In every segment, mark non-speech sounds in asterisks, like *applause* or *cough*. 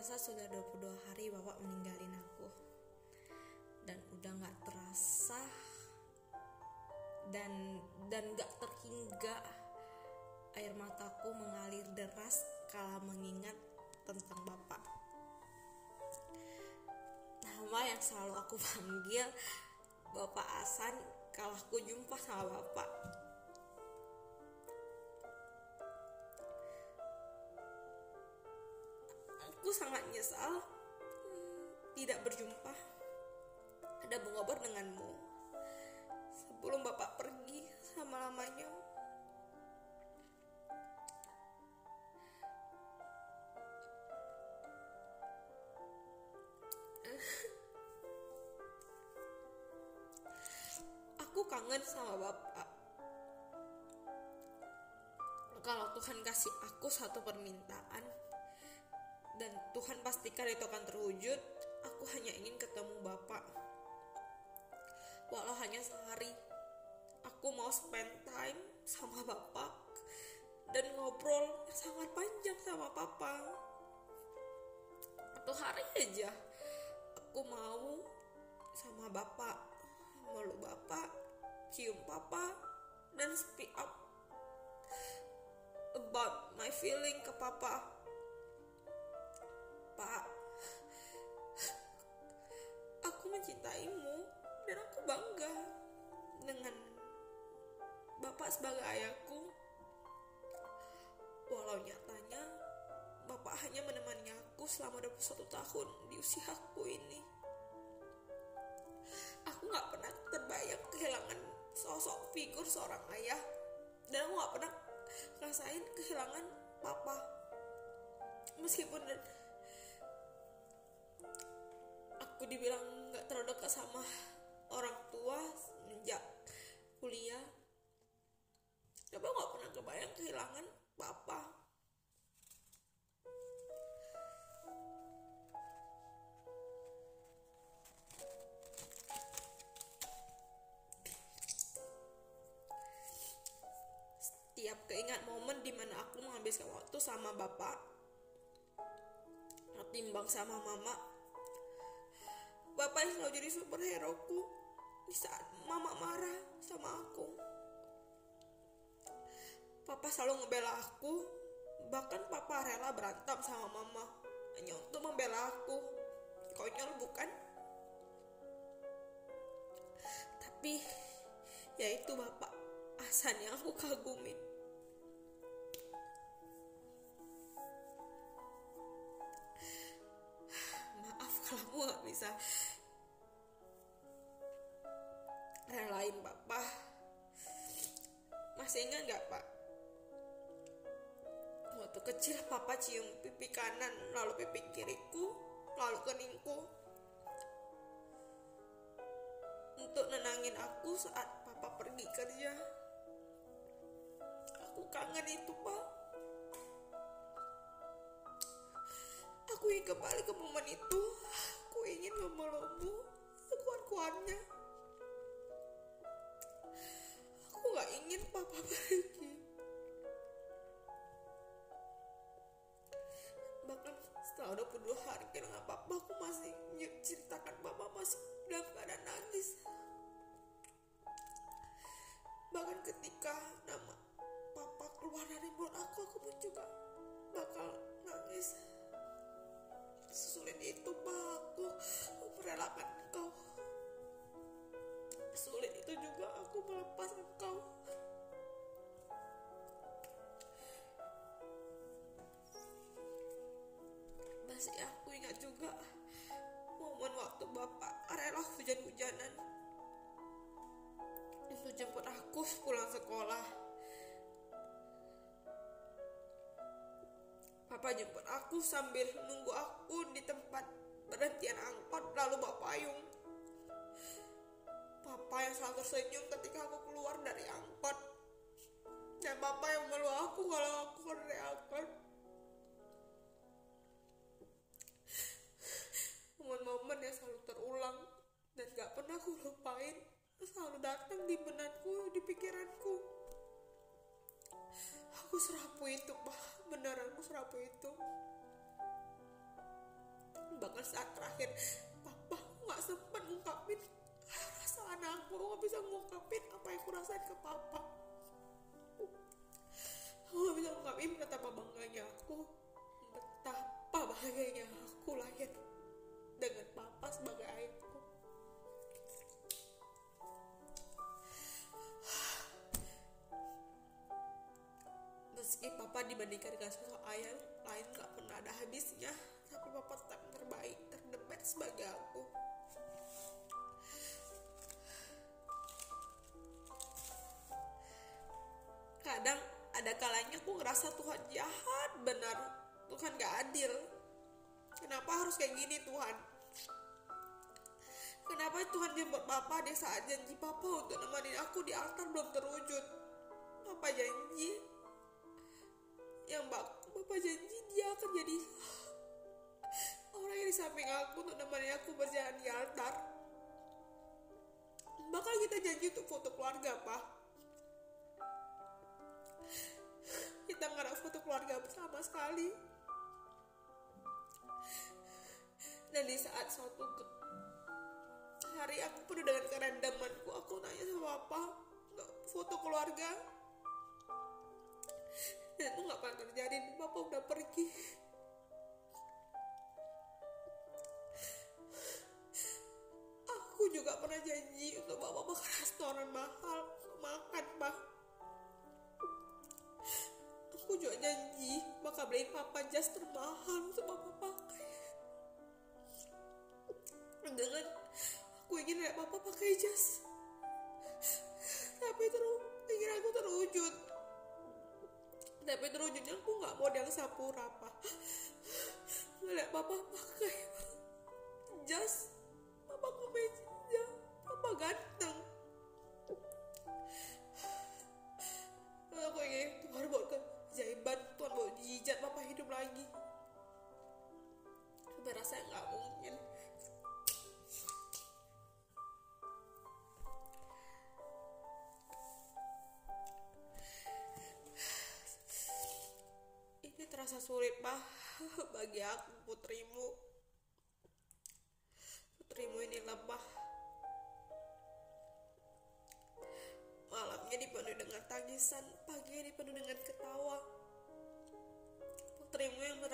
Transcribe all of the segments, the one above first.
Terasa sudah 22 hari Bapak meninggalin aku. Dan udah nggak terasa dan dan nggak terhingga air mataku mengalir deras kala mengingat tentang Bapak. Nama yang selalu aku *laughs* panggil Bapak Asan kalau aku jumpa sama Bapak aku sangat nyesal hmm, tidak berjumpa. Ada mengobrol denganmu. Sebelum Bapak pergi sama-lamanya *laughs* aku kangen sama bapak. Kalau Tuhan kasih aku satu permintaan Tuhan pastikan itu akan terwujud. Aku hanya ingin ketemu bapak. Walau hanya sehari aku mau spend time sama bapak dan ngobrol sangat panjang sama papa. Satu hari aja aku mau sama bapak. Meluk bapak cium papa dan speak up about my feeling ke papa pak. Aku mencintaimu dan aku bangga dengan bapak sebagai ayahku. Walau nyatanya bapak hanya menemani aku selama 21 tahun di usia aku ini. Aku gak pernah terbayang kehilangan sosok figur seorang ayah. Dan aku gak pernah ngerasain kehilangan papa. Meskipun aku dibilang nggak terlalu dekat sama orang tua sejak kuliah. Tapi nggak pernah kebayang kehilangan papa. Setiap keingat momen di mana aku menghabiskan waktu sama bapak ketimbang sama mama bapak yang selalu jadi superhero ku di saat mama marah sama aku. Papa selalu ngebela aku. Bahkan papa rela berantem sama mama. Hanya untuk membela aku. Konyol bukan? Tapi yaitu bapak. Hasan yang aku kagumin. *sighs* Kalau aku gak bisa relain papa masih ingat gak pak? Waktu kecil papa cium pipi kanan lalu pipi kiriku lalu keningku. Untuk nenangin aku saat papa pergi kerja. Aku kangen itu pak. Aku ingin kembali ke momen itu. Aku ingin memelukmu sekuat-kuatnya. Ingin papa pergi. Bahkan setelah 22 hari kehilangan papa, aku masih ceritakan papa masih dalam keadaan nangis. Bahkan ketika nama papa keluar dari mulut aku, aku pun juga bakal nangis sesulit itu pak aku merelakan engkau sulit itu juga aku melepas engkau masih aku ingat juga momen waktu bapak rela hujan-hujanan untuk jemput aku pulang sekolah Papa jemput aku sambil nunggu aku di tempat berhentian angkot lalu bawa payung. Papa yang selalu tersenyum ketika aku keluar dari angkot. Dan papa yang meluk aku kalau aku keluar dari angkot. Momen-momen yang selalu terulang dan gak pernah aku lupain selalu datang di benakku, di pikiranku. aku serapu itu pak beneran aku serapu itu bahkan saat terakhir papa nggak sempat ngungkapin perasaan aku nggak bisa ngungkapin apa yang aku rasain ke papa. Aku nggak bisa ngungkapin betapa bangganya aku betapa bahagianya aku lahir dengan papa sebagai ayahku. Meski papa dibandingkan dengan sosok ayah lain gak pernah ada habisnya. Tapi papa tetap terbaik terdebat sebagai aku ada kalanya aku ngerasa Tuhan jahat benar. Tuhan gak adil. Kenapa harus kayak gini Tuhan? Kenapa Tuhan jemput papa di saat janji papa untuk nemenin aku di altar belum terwujud. Papa janji. Yang bapak janji dia akan jadi orang yang di samping aku untuk nemenin aku berjalan di altar. Bakal kita janji untuk foto keluarga pak kita ada foto keluarga bersama sekali. Dan di saat suatu hari aku penuh dengan kerendamanku aku nanya sama papa foto keluarga? Dan itu nggak pernah terjadi papa udah pergi. Aku juga pernah janji untuk bawa ke restoran mahal juga janji bakal beliin papa jas termahal untuk papa. Dengan aku ingin lihat papa pakai jas. Tapi terus pikiran aku terwujud. Tapi terwujudnya aku nggak yang sapura pak ngeliat papa pakai jas. Papa kemeja papa ganteng. Aku ingin jijat papa hidup lagi. Tapi rasanya nggak mungkin. Ini terasa sulit pak *laughs* bagi aku putrimu. Putrimu ini lemah. Malamnya dipenuhi dengan tangisan paginya dipenuhi dengan ketawa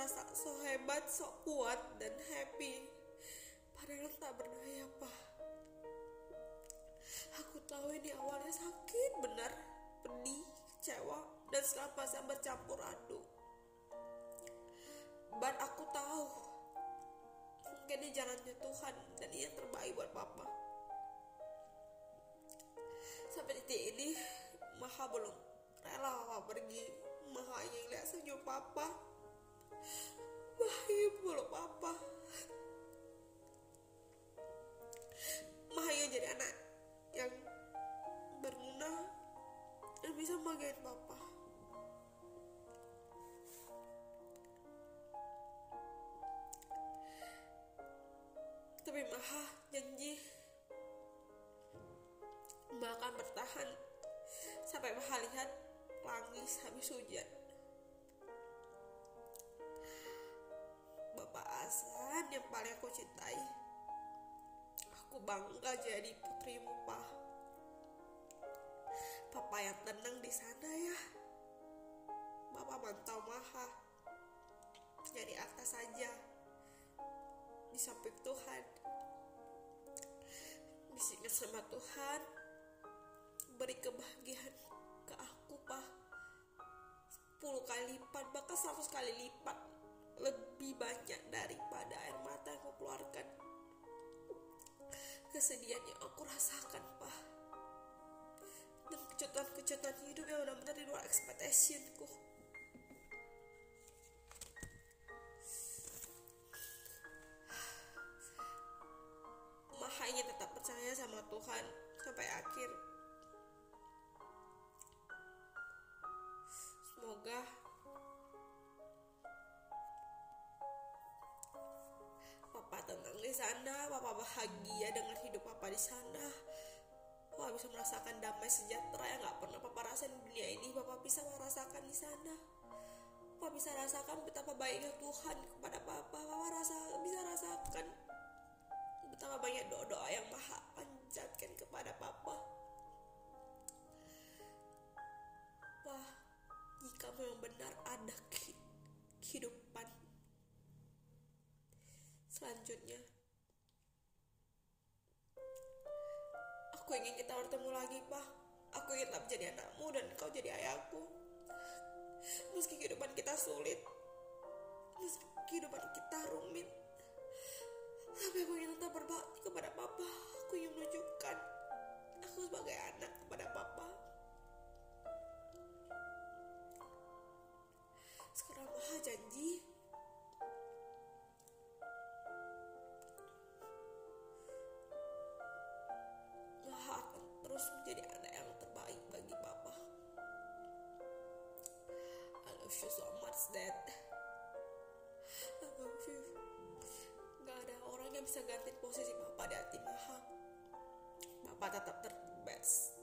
merasa so hebat so kuat dan happy padahal tak berdaya pak aku tahu ini awalnya sakit benar pedih kecewa dan segala perasaan bercampur aduk But aku tahu mungkin ini jalannya Tuhan dan ini yang terbaik buat papa. Sampai titik ini Maha belum rela pergi. Maha ingin lihat senyum papa. Bahagia mulu papa. Maha ingin jadi anak yang berguna dan bisa membanggain papa. tapi Maha janji Maha akan bertahan sampai Maha lihat langis habis hujan. Paling aku cintai. Aku bangga jadi putrimu, Pak. Papa yang tenang di sana ya. Bapak mantau Maha. Jadi atas saja di samping Tuhan bisikan sama Tuhan beri kebahagiaan ke aku pak 10 kali lipat bahkan 100 kali lipat lebih banyak daripada air mata yang aku keluarkan. Kesedihan yang aku rasakan pak. Dan kejutan-kejutan hidup yang benar-benar di luar Maha ingin tetap percaya sama Tuhan sampai akhir. Semoga sana, Papa bahagia dengan hidup Papa di sana. Papa bisa merasakan damai sejahtera yang gak pernah Papa rasain di dunia ini. Papa bisa merasakan di sana Papa bisa rasakan betapa baiknya Tuhan kepada Papa Papa rasa bisa rasakan betapa banyak doa-doa yang maha panjatkan kepada Papa Wah, jika memang benar ada kehidupan selanjutnya aku ingin kita bertemu lagi Pak. Aku ingin tetap jadi anakmu dan kau jadi ayahku. Meski kehidupan kita sulit meski kehidupan kita rumit tapi aku ingin tetap berbakti kepada papa. Aku ingin menunjukkan aku sebagai anak kepada papa love you so much dad I love you Gak ada orang yang bisa ganti posisi papa di hati maha. Papa tetap terbest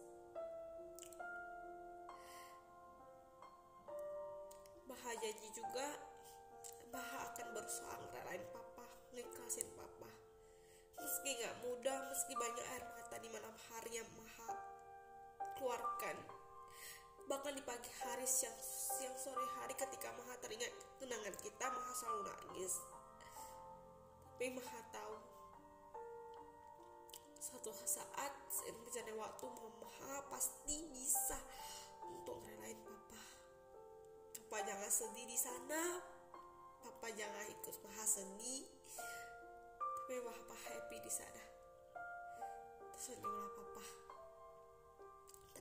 Maha janji juga Maha akan berusaha ngerelain papa Ngiklasin papa. Meski gak mudah Meski banyak air mata di malam hari yang Maha keluarkan Bahkan di pagi hari siang, siang sore hari ketika Maha teringat kenangan kita Maha selalu nangis. Tapi Maha tahu Suatu saat seiring berjalannya waktu Maha pasti bisa untuk ngerelain papa. Papa jangan sedih di sana. Papa jangan ikut Maha sedih. Tapi Papa happy di sana. Tersenyumlah Papa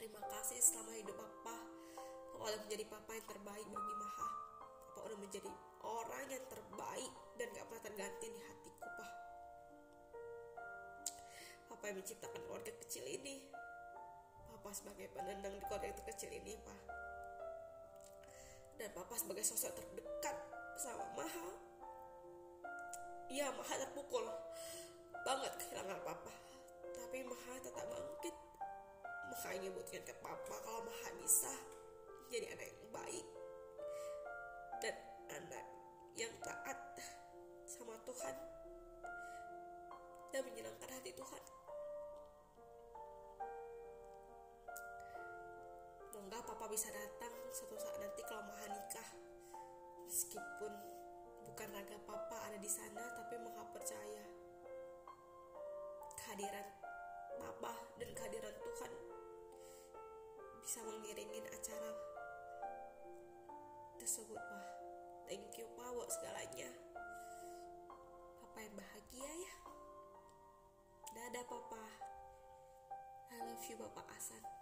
Terima kasih selama hidup Papa. Papa udah menjadi Papa yang terbaik bagi Maha. Papa udah menjadi orang yang terbaik dan gak pernah terganti di hatiku, Pak. Papa yang menciptakan keluarga kecil ini. Papa sebagai penendang di keluarga kecil ini, Pak. Dan Papa sebagai sosok terdekat bersama Maha. Iya, Maha terpukul banget kehilangan Papa. Tapi Maha nyebutkan ke papa kalau Maha bisa jadi anak yang baik dan anak yang taat sama Tuhan dan menyenangkan hati Tuhan. Semoga papa bisa datang suatu saat nanti kalau Maha nikah. Meskipun bukan raga papa ada di sana, tapi Maha percaya kehadiran papa dan kehadiran Tuhan bisa mengiringin acara tersebut. Pak thank you Pak buat segalanya. Papa yang bahagia ya. Dadah Papa. I love you Bapak Asan